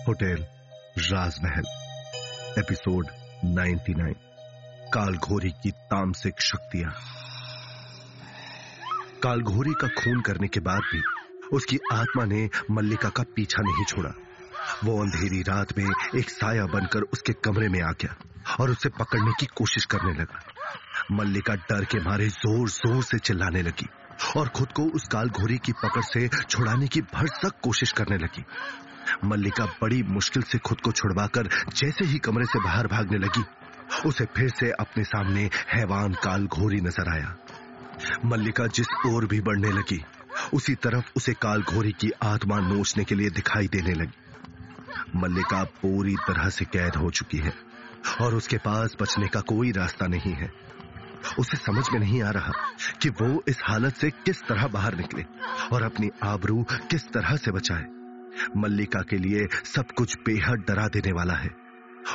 Hotel राजमहल, episode 99 कालघोरी की तामसिक शक्तियाँ। कालघोरी का खून करने के बाद भी उसकी आत्मा ने मल्लिका का पीछा नहीं छोड़ा। वो अंधेरी रात में एक साया बनकर उसके कमरे में आ गया और उसे पकड़ने की कोशिश करने लगा। मल्लिका डर के मारे ज़ोर ज़ोर से चिल्लाने लगी और खुद को उस काल घोरी की पकड़ से छुड़ाने की भरसक कोशिश करने लगी। मल्लिका बड़ी मुश्किल से खुद को छुड़वाकर जैसे ही कमरे से बाहर भागने लगी, उसे फिर से अपने सामने हैवान काल घोरी नज़र आया। मल्लिका जिस ओर भी बढ़ने लगी, उसी तरफ़ उसे काल घोरी की आत्मा नोचने के लिए दिखाई देने लगी। मल्लिका पूरी तरह से कैद हो चुकी है, और उसके पास बचने का कोई रास्ता नहीं है। उसे समझ में नहीं आ रहा कि वो इस हालत से किस तरह बाहर निकले, और अपनी आबरू किस तरह से बचाए। मल्लिका के लिए सब कुछ बेहद डरा देने वाला है।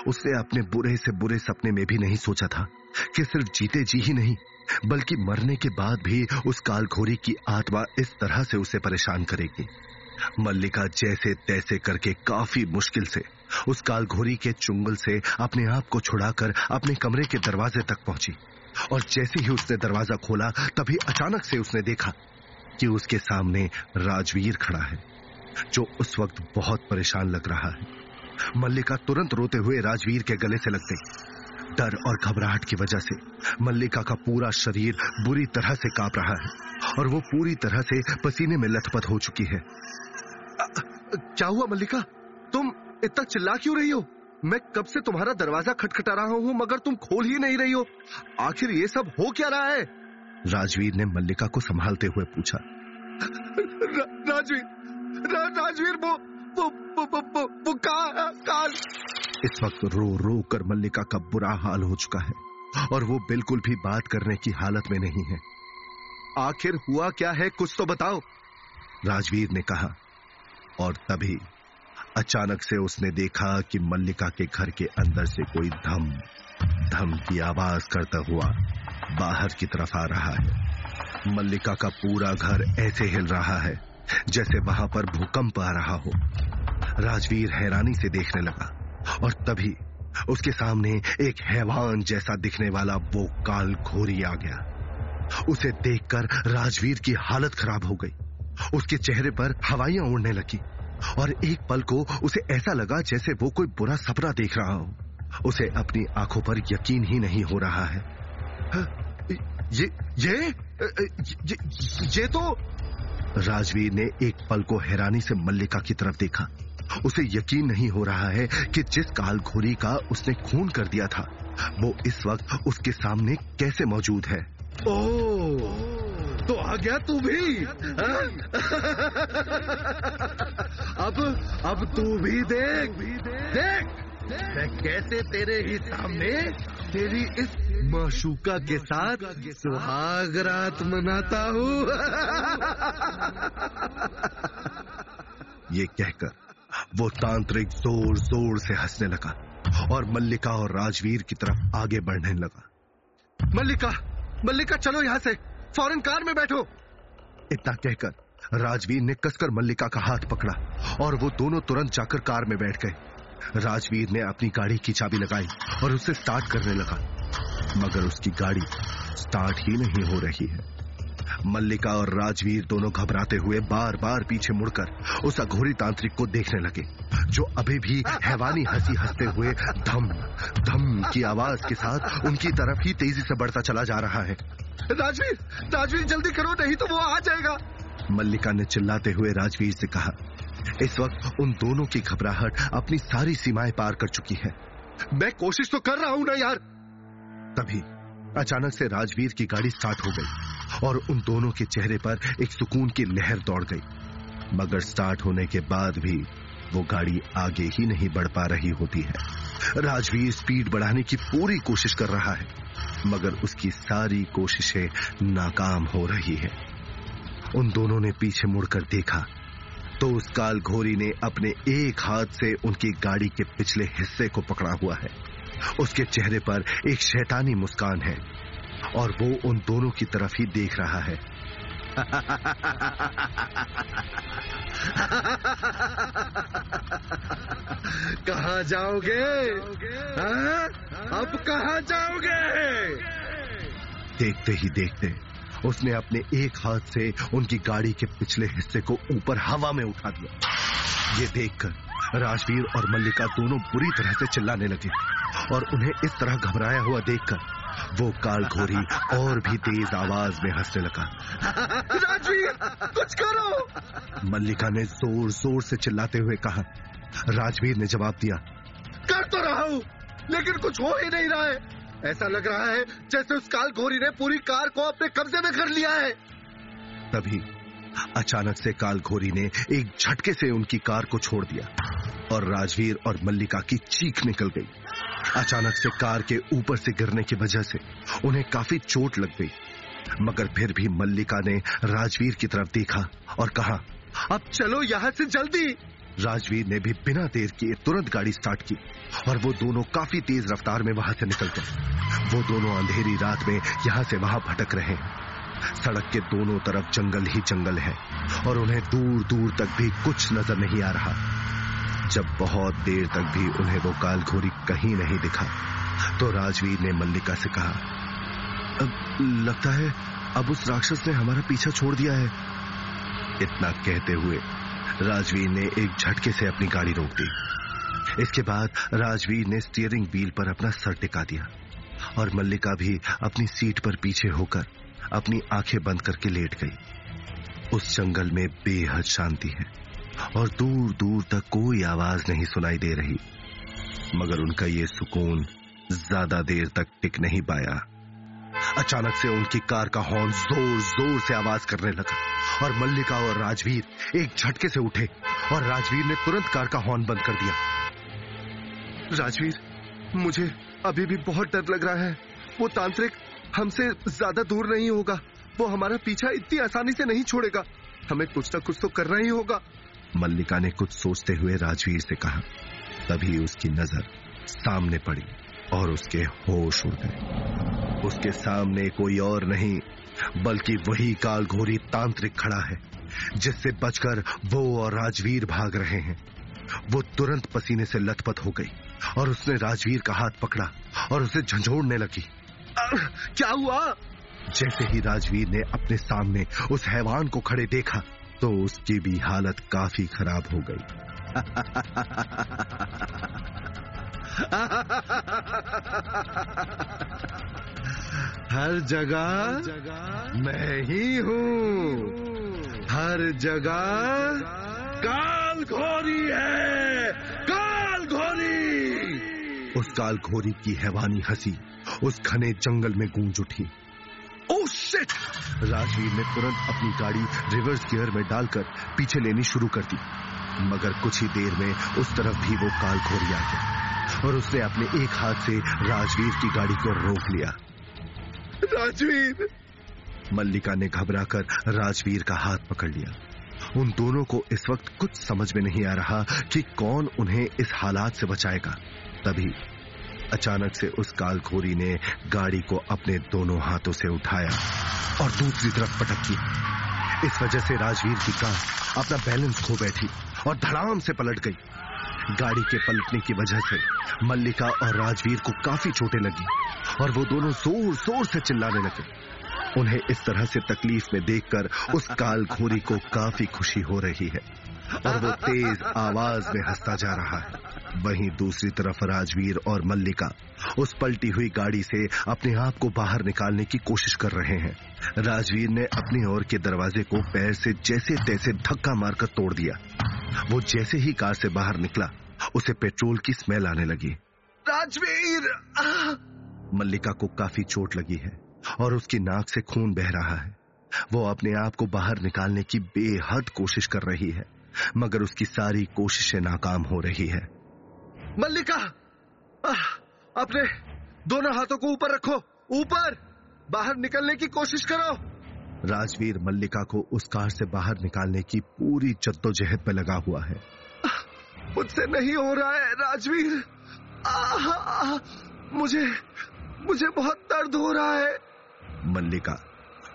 उसने अपने बुरे से बुरे सपने में भी नहीं सोचा था कि सिर्फ़ जीते जी ही नहीं, बल्कि मरने के बाद भी उस कालखोरी की आत्मा इस तरह से उसे परेशान करेगी। मल्लिका जैसे तैसे करके काफ़ी मुश्किल से उस कालघोरी के चुंगल से अपने आप को छुड़ाकर अपने कमरे के दरवाजे तक पहुँची और जैसे ही उसने दरवाज़ा खोला, तभी अचानक से उसने देखा कि उसके सामने राजवीर खड़ा है। जो उस वक्त बहुत परेशान लग रहा है। मल्लिका तुरंत रोते हुए राजवीर के गले से लग गई डर और घबराहट की वजह से मल्लिका का पूरा शरीर बुरी तरह से काँप रहा है और वो पूरी तरह से पसीने में लथपथ हो चुकी है। क्या हुआ मल्लिका? तुम इतना चिल्ला क्यों रही हो? मैं कब से तुम्हारा दरवाज़ा खटखटा रहा हूँ मगर तुम खोल ही नहीं रही हो। आखिर ये सब हो क्या रहा है? राजवीर ने मल्लिका को संभालते हुए पूछा। रा, राजवीर राजवीर वो वो वो वो, वो, वो काल इस वक्त रो रो कर मल्लिका का बुरा हाल हो चुका है और वो बिल्कुल भी बात करने की हालत में नहीं है। आखिर हुआ क्या है? कुछ तो बताओ। राजवीर ने कहा और तभी अचानक से उसने देखा कि मल्लिका के घर के अंदर से कोई धम धम की आवाज़ करता हुआ बाहर की तरफ़ आ रहा है। मल्लिका का पूरा घर ऐसे हिल रहा है जैसे वहाँ पर भूकंप आ रहा हो। राजवीर हैरानी से देखने लगा और तभी उसके सामने एक हैवान जैसा दिखने वाला वो काल घोरी आ गया। उसे देखकर राजवीर की हालत खराब हो गई। उसके चेहरे पर हवाइयाँ उड़ने लगी और एक पल को उसे ऐसा लगा जैसे वो कोई बुरा सपना देख रहा हो। उसे अपनी आँखों पर यकीन ही नहीं हो रहा है। ये ये ये, ये तो राजवीर ने एक पल को हैरानी से मल्लिका की तरफ़ देखा। उसे यकीन नहीं हो रहा है कि जिस काल घोरी का उसने खून कर दिया था वो इस वक्त उसके सामने कैसे मौजूद है। ओ, तो आ गया तू भी अब अब तू भी देख देख। मैं कैसे तेरे ही सामने तेरी इस माशूका के साथ सुहाग रात मनाता हूँ? ये कहकर वो तांत्रिक ज़ोर ज़ोर से हंसने लगा और मल्लिका और राजवीर की तरफ़ आगे बढ़ने लगा। मल्लिका मल्लिका, चलो यहाँ से, फ़ौरन कार में बैठो। इतना कहकर राजवीर ने कसकर मल्लिका का हाथ पकड़ा और वो दोनों तुरंत जाकर कार में बैठ गए। राजवीर ने अपनी गाड़ी की चाबी लगाई और उसे स्टार्ट करने लगा। मगर उसकी गाड़ी स्टार्ट ही नहीं हो रही है। मल्लिका और राजवीर दोनों घबराते हुए बार बार पीछे मुड़कर उस अघोरी तांत्रिक को देखने लगे जो अभी भी हैवानी हँसी हँसते हुए धम धम की आवाज़ के साथ उनकी तरफ़ ही तेज़ी से बढ़ता चला जा रहा है। राजवीर राजवीर जल्दी करो नहीं तो वो आ जाएगा। मल्लिका ने चिल्लाते हुए राजवीर से कहा इस वक्त उन दोनों की घबराहट अपनी सारी सीमाएँ पार कर चुकी है। मैं कोशिश तो कर रहा हूँ ना यार। तभी अचानक से राजवीर की गाड़ी स्टार्ट हो गई और उन दोनों के चेहरे पर एक सुकून की लहर दौड़ गई। मगर स्टार्ट होने के बाद भी वो गाड़ी आगे ही नहीं बढ़ पा रही होती है। राजवीर स्पीड बढ़ाने की पूरी कोशिश कर रहा है, मगर उसकी सारी कोशिशें नाकाम हो रही है। उन दोनों ने पीछे मुड़कर देखा तो उस काल घोरी ने अपने एक हाथ से उनकी गाड़ी के पिछले हिस्से को पकड़ा हुआ है। उसके चेहरे पर एक शैतानी मुस्कान है और वो उन दोनों की तरफ़ ही देख रहा है। कहा जाओगे? हाँ? अब कहा जाओगे? देखते ही देखते उसने अपने एक हाथ से उनकी गाड़ी के पिछले हिस्से को ऊपर हवा में उठा दिया। ये देखकर राजवीर और मल्लिका दोनों बुरी तरह से चिल्लाने लगे और उन्हें इस तरह घबराया हुआ देखकर वो काल घोरी और भी तेज आवाज़ में हंसने लगा। राजवीर कुछ करो। मल्लिका ने ज़ोर ज़ोर से चिल्लाते हुए कहा। राजवीर ने जवाब दिया कर तो रहा हूँ लेकिन कुछ हो ही नहीं रहा है। ऐसा लग रहा है जैसे उस काल घोरी ने पूरी कार को अपने कब्जे में कर लिया है। तभी अचानक से काल घोरी ने एक झटके से उनकी कार को छोड़ दिया और राजवीर और मल्लिका की चीख निकल गई। अचानक से कार के ऊपर से गिरने की वजह से उन्हें काफ़ी चोट लग गई। मगर फिर भी मल्लिका ने राजवीर की तरफ़ देखा और कहा, अब चलो यहाँ से जल्दी! राजवीर ने भी बिना देर किए तुरंत गाड़ी स्टार्ट की और वो दोनों काफ़ी तेज रफ्तार में वहाँ से निकल गए वो दोनों अंधेरी रात में यहाँ से वहाँ भटक रहे हैं। सड़क के दोनों तरफ़ जंगल ही जंगल है और उन्हें दूर दूर तक भी कुछ नज़र नहीं आ रहा। जब बहुत देर तक भी उन्हें वो काल घोरी कहीं नहीं दिखा तो राजवीर ने मल्लिका से कहा, अब लगता है अब उस राक्षस ने हमारा पीछा छोड़ दिया है। इतना कहते हुए राजवीर ने एक झटके से अपनी गाड़ी रोक दी। इसके बाद राजवीर ने स्टीयरिंग व्हील पर अपना सर टिका दिया और मल्लिका भी अपनी सीट पर पीछे होकर अपनी आँखें बंद करके लेट गई। उस जंगल में बेहद शांति है और दूर दूर तक कोई आवाज़ नहीं सुनाई दे रही। मगर उनका ये सुकून ज़्यादा देर तक टिक नहीं पाया। अचानक से उनकी कार का हॉर्न ज़ोर ज़ोर से आवाज़ करने लगा। और मल्लिका और राजवीर एक झटके से उठे और राजवीर ने तुरंत कार का हॉर्न बंद कर दिया। राजवीर, मुझे अभी भी बहुत डर लग रहा है। वो तांत्रिक हमसे ज़्यादा दूर नहीं होगा। वो हमारा पीछा इतनी आसानी से नहीं छोड़ेगा। हमें कुछ ना कुछ तो करना ही होगा। मल्लिका ने कुछ सोचते हुए राजवीर से कहा। तभी उसकी नज़र सामने पड़ी। और उसके होश उड़ गए उसके सामने कोई और नहीं, बल्कि वही काल घोरी तांत्रिक खड़ा है, जिससे बचकर वो और राजवीर भाग रहे हैं। वो तुरंत पसीने से लथपथ हो गई, और उसने राजवीर का हाथ पकड़ा, और उसे झंझोड़ने लगी। क्या हुआ? जैसे ही राजवीर ने अपने सामने उस हैवान को खड़े देखा तो उसकी भी हालत काफ़ी खराब हो गई। हर जगह मैं ही हूँ। हर जगह काल घोरी है। काल घोरी। उस काल घोरी की हैवानी हँसी उस घने जंगल में गूंज उठी। ओह शिट राजवीर ने तुरंत अपनी गाड़ी रिवर्स गियर में डालकर पीछे लेनी शुरू कर दी। मगर कुछ ही देर में उस तरफ़ भी वो काल घोरी आ गया। और उसने अपने एक हाथ से राजवीर की गाड़ी को रोक लिया। राजवीर! मल्लिका ने घबराकर राजवीर का हाथ पकड़ लिया। उन दोनों को इस वक्त कुछ समझ में नहीं आ रहा कि कौन उन्हें इस हालात से बचाएगा। तभी अचानक से उस कालखोरी ने गाड़ी को अपने दोनों हाथों से उठाया और दूसरी तरफ़ पटक किया इस वजह से राजवीर की कार अपना बैलेंस खो बैठी और धड़ाम से पलट गई। गाड़ी के पलटने की वजह से मल्लिका और राजवीर को काफ़ी चोटें लगी और वो दोनों ज़ोर ज़ोर से चिल्लाने लगे। उन्हें इस तरह से तकलीफ़ में देखकर उस काल घोरी को काफ़ी खुशी हो रही है और वो तेज आवाज़ में हंसता जा रहा है। वहीं दूसरी तरफ़ राजवीर और मल्लिका उस पलटी हुई गाड़ी से अपने आप को बाहर निकालने की कोशिश कर रहे हैं। राजवीर ने अपनी ओर के दरवाजे को पैर से जैसे तैसे धक्का मारकर तोड़ दिया। वो जैसे ही कार से बाहर निकला उसे पेट्रोल की स्मेल आने लगी। राजवीर! मल्लिका को काफ़ी चोट लगी है और उसकी नाक से खून बह रहा है। वो अपने आप को बाहर निकालने की बेहद कोशिश कर रही है मगर उसकी सारी कोशिशें नाकाम हो रही है। मल्लिका अपने दोनों हाथों को ऊपर रखो ऊपर। बाहर निकलने की कोशिश करो। राजवीर मल्लिका को उस कार से बाहर निकालने की पूरी जद्दोजहद में लगा हुआ है। मुझसे नहीं हो रहा है राजवीर। आ, आ, मुझे मुझे बहुत दर्द हो रहा है। मल्लिका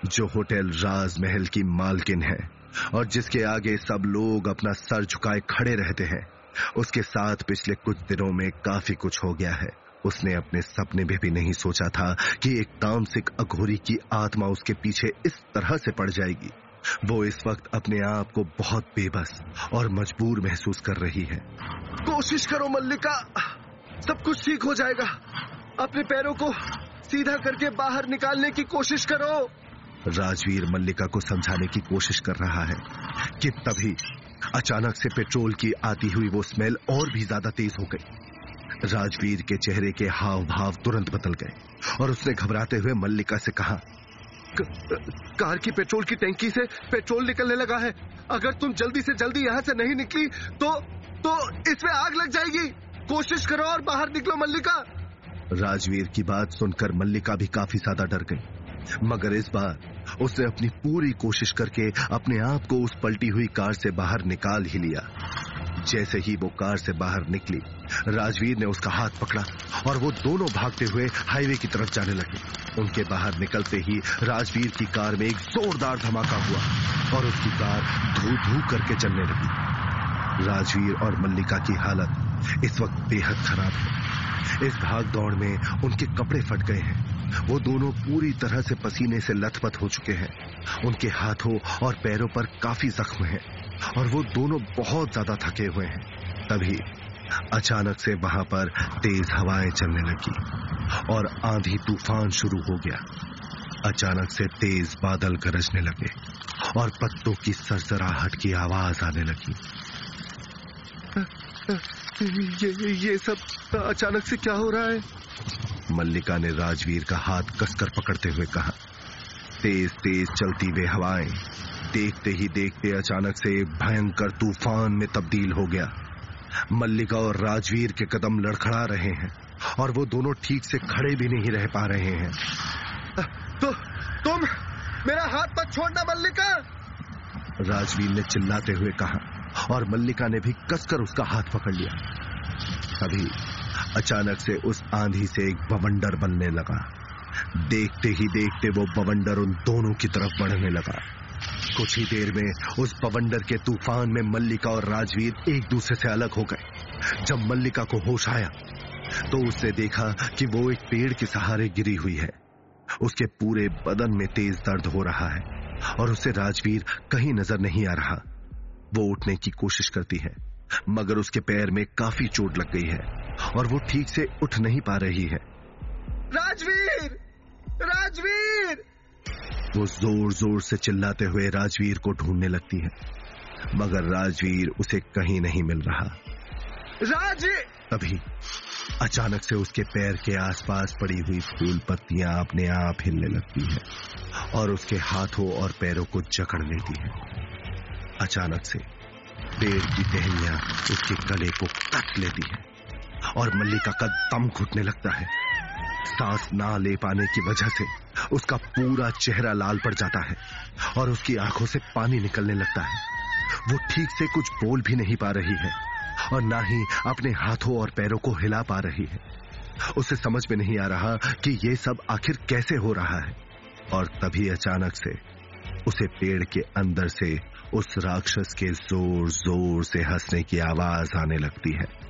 जो होटल राजमहल की मालकिन है और जिसके आगे सब लोग अपना सर झुकाए खड़े रहते हैं उसके साथ पिछले कुछ दिनों में काफ़ी कुछ हो गया है। उसने अपने सपने में भी नहीं सोचा था कि एक तामसिक अघोरी की आत्मा उसके पीछे इस तरह से पड़ जाएगी। वो इस वक्त अपने आप को बहुत बेबस और मजबूर महसूस कर रही है। कोशिश करो मल्लिका, सब कुछ ठीक हो जाएगा। अपने पैरों को सीधा करके बाहर निकालने की कोशिश करो। राजवीर मल्लिका को समझाने की कोशिश कर रहा है कि तभी अचानक से पेट्रोल की आती हुई वो स्मेल और भी ज़्यादा तेज हो गई। राजवीर के चेहरे के हाव भाव तुरंत बदल गए और उसने घबराते हुए मल्लिका से कहा कार की पेट्रोल की टैंकी से पेट्रोल निकलने लगा है। अगर तुम जल्दी से जल्दी यहाँ से नहीं निकली तो तो इसमें आग लग जाएगी। कोशिश करो और बाहर निकलो मल्लिका। राजवीर की बात सुनकर मल्लिका भी काफ़ी ज़्यादा डर गई। मगर इस बार उसने अपनी पूरी कोशिश करके अपने आप को उस पलटी हुई कार से बाहर निकाल ही लिया। जैसे ही वो कार से बाहर निकली, राजवीर ने उसका हाथ पकड़ा और वो दोनों भागते हुए हाईवे की तरफ़ जाने लगे। उनके बाहर निकलते ही राजवीर की कार में एक जोरदार धमाका हुआ और उसकी कार धू धू करके चलने लगी। राजवीर और मल्लिका की हालत इस वक्त बेहद खराब है। इस भाग दौड़ में उनके कपड़े फट गए हैं। वो दोनों पूरी तरह से पसीने से लथपथ हो चुके हैं। उनके हाथों और पैरों पर काफ़ी जख्म है और वो दोनों बहुत ज़्यादा थके हुए हैं। तभी अचानक से वहाँ पर तेज हवाएँ चलने लगी और आंधी तूफ़ान शुरू हो गया। अचानक से तेज बादल गरजने लगे और पत्तों की सरसराहट की आवाज़ आने लगी। ये ये सब अचानक से क्या हो रहा है? मल्लिका ने राजवीर का हाथ कसकर पकड़ते हुए कहा तेज तेज चलती वे हवाएँ। देखते ही देखते अचानक से भयंकर तूफ़ान में तब्दील हो गया। मल्लिका और राजवीर के कदम लड़खड़ा रहे हैं और वो दोनों ठीक से खड़े भी नहीं रह पा रहे हैं। तो तुम मेरा हाथ मत छोड़ना मल्लिका। राजवीर ने चिल्लाते हुए कहा और मल्लिका ने भी कसकर उसका हाथ पकड़ लिया। तभी अचानक से उस आंधी से एक बवंडर बनने लगा। देखते ही देखते वो बवंडर उन दोनों की तरफ़ बढ़ने लगा। कुछ ही देर में उस बवंडर के तूफ़ान में मल्लिका और राजवीर एक दूसरे से अलग हो गए। जब मल्लिका को होश आया तो उसने देखा कि वो एक पेड़ के सहारे गिरी हुई है। उसके पूरे बदन में तेज दर्द हो रहा है और उसे राजवीर कहीं नज़र नहीं आ रहा। वो उठने की कोशिश करती है, मगर उसके पैर में काफ़ी चोट लग गई है। और वो ठीक से उठ नहीं पा रही है। राजवीर! राजवीर! वो ज़ोर ज़ोर से चिल्लाते हुए राजवीर को ढूँढने लगती है मगर राजवीर उसे कहीं नहीं मिल रहा। राजवीर तभी अचानक से उसके पैर के आसपास पड़ी हुई फूल पत्तियाँ अपने आप हिलने लगती है और उसके हाथों और पैरों को जकड़ लेती है। अचानक से पेड़ की टहनियाँ उसके गले को कट लेती है। और मल्लिका का दम घुटने लगता है। सांस ना ले पाने की वजह से उसका पूरा चेहरा लाल पड़ जाता है और उसकी आँखों से पानी निकलने लगता है। वो ठीक से कुछ बोल भी नहीं पा रही है और ना ही अपने हाथों और पैरों को हिला पा रही है। उसे समझ में नहीं आ रहा कि ये सब आखिर कैसे हो रहा है और तभी अचानक से उसे पेड़ के अंदर से उस राक्षस के ज़ोर ज़ोर से हंसने की आवाज़ आने लगती है।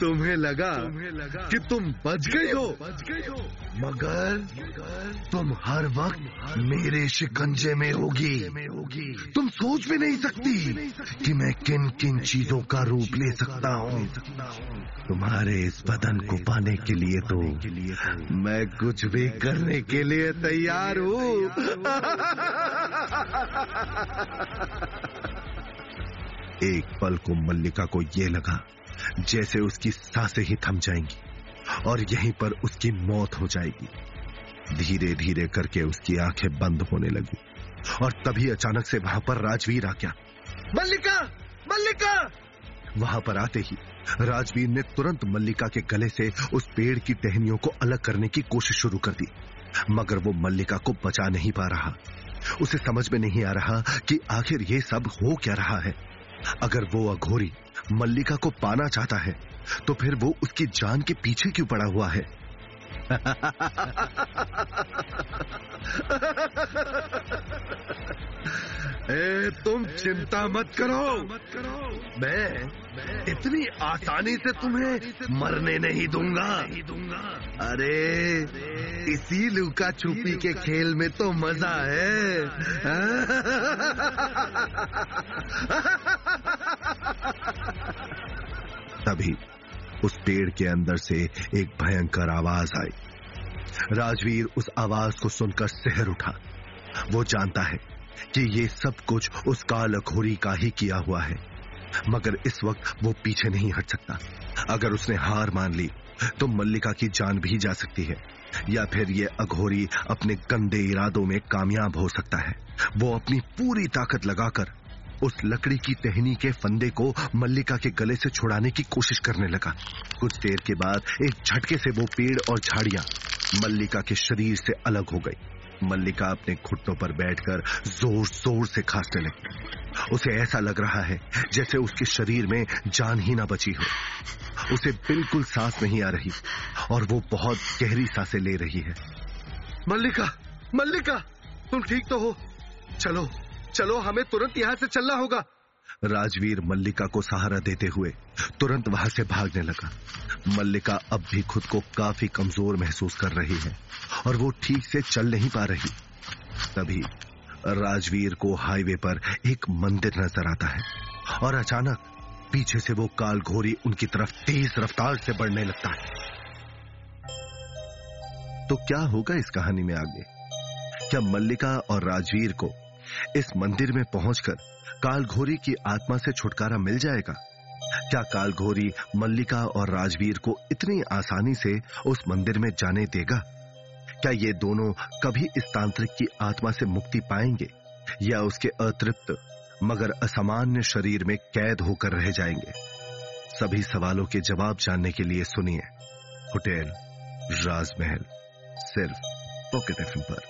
तुम्हें लगा कि तुम बच गई हो। बच गई हो। मगर तुम हर वक्त मेरे शिकंजे में होगी। में होगी। तुम सोच भी नहीं सकती कि मैं किन किन चीज़ों का रूप ले सकता हूँ। तुम्हारे इस बदन को पाने के लिए तो मैं कुछ भी करने के लिए तैयार हूँ। एक पल को मल्लिका को ये लगा जैसे उसकी साँसें ही थम जाएँगी और यहीं पर उसकी मौत हो जाएगी। धीरे धीरे करके उसकी आँखें बंद होने लगी और तभी अचानक से वहाँ पर राजवीर आ गया। मल्लिका! मल्लिका! वहाँ पर आते ही राजवीर ने तुरंत मल्लिका के गले से उस पेड़ की टहनियों को अलग करने की कोशिश शुरू कर दी, मगर वो मल्लिका को बचा नहीं पा रहा। उसे समझ में नहीं आ रहा कि आखिर ये सब हो क्या रहा है। अगर वो अघोरी मल्लिका को पाना चाहता है तो फिर वो उसकी जान के पीछे क्यों पड़ा हुआ है? ए, तुम चिंता मत करो। मत करो मैं इतनी आसानी से तुम्हें मरने नहीं दूँगा दूँगा। अरे इसी लुका छुपी के खेल में तो मज़ा है। तभी उस पेड़ के अंदर से एक भयंकर आवाज़ आई। राजवीर उस आवाज़ को सुनकर सहर उठा। वो जानता है कि ये सब कुछ उस काल अघोरी का ही किया हुआ है, मगर इस वक्त वो पीछे नहीं हट सकता। अगर उसने हार मान ली तो मल्लिका की जान भी जा सकती है, या फिर ये अघोरी अपने गंदे इरादों में कामयाब हो सकता है। वो अपनी पूरी ताकत लगाकर उस लकड़ी की टहनी के फंदे को मल्लिका के गले से छुड़ाने की कोशिश करने लगा। कुछ देर के बाद एक झटके से वो पेड़ और झाड़ियाँ मल्लिका के शरीर से अलग हो गई। मल्लिका अपने घुटनों पर बैठकर ज़ोर ज़ोर से खांसने लगी। उसे ऐसा लग रहा है जैसे उसके शरीर में जान ही ना बची हो। उसे बिल्कुल सांस नहीं आ रही और वो बहुत गहरी साँसें ले रही है। मल्लिका मल्लिका, तुम ठीक तो हो? चलो। चलो हमें तुरंत यहाँ से चलना होगा। राजवीर मल्लिका को सहारा देते हुए तुरंत वहाँ से भागने लगा। मल्लिका अब भी खुद को काफ़ी कमज़ोर महसूस कर रही है और वो ठीक से चल नहीं पा रही। तभी राजवीर को हाईवे पर एक मंदिर नज़र आता है और अचानक पीछे से वो काल घोरी उनकी तरफ़ तेज रफ्तार से बढ़ने लगता है। तो क्या होगा इस कहानी में आगे? क्या मल्लिका और राजवीर को इस मंदिर में पहुंचकर कालघोरी की आत्मा से छुटकारा मिल जाएगा। क्या कालघोरी, मल्लिका और राजवीर को इतनी आसानी से उस मंदिर में जाने देगा? क्या ये दोनों कभी इस तांत्रिक की आत्मा से मुक्ति पाएँगे, या उसके अतृप्त, मगर असामान्य शरीर में कैद होकर रह जाएँगे? सभी सवालों के जवाब जानने के लिए सुनिए होटल राजमहल, सिर्फ़ पॉकेट एफ़ पर।